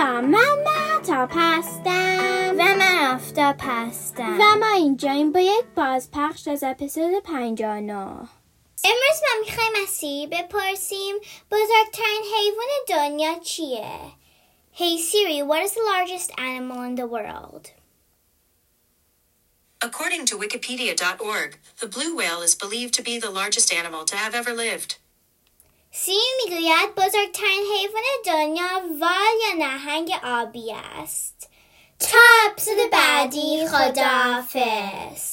سلام من مهتاب هستم و من آفتاب هستم و ما اینجاییم با یک بازپخش از اپیزود 59 امروز ما میخوایم از سیری بپرسیم بزرگترین حیوان دنیا چیه؟ Hey Siri, what is the largest animal in the world? According to Wikipedia.org, the blue whale is believed to be the largest animal to have ever lived. سیری میگوید بزرگترین حیوان دنیا وال یا و نهنگ آبی است. تا اپیزود بعدی خداحافظ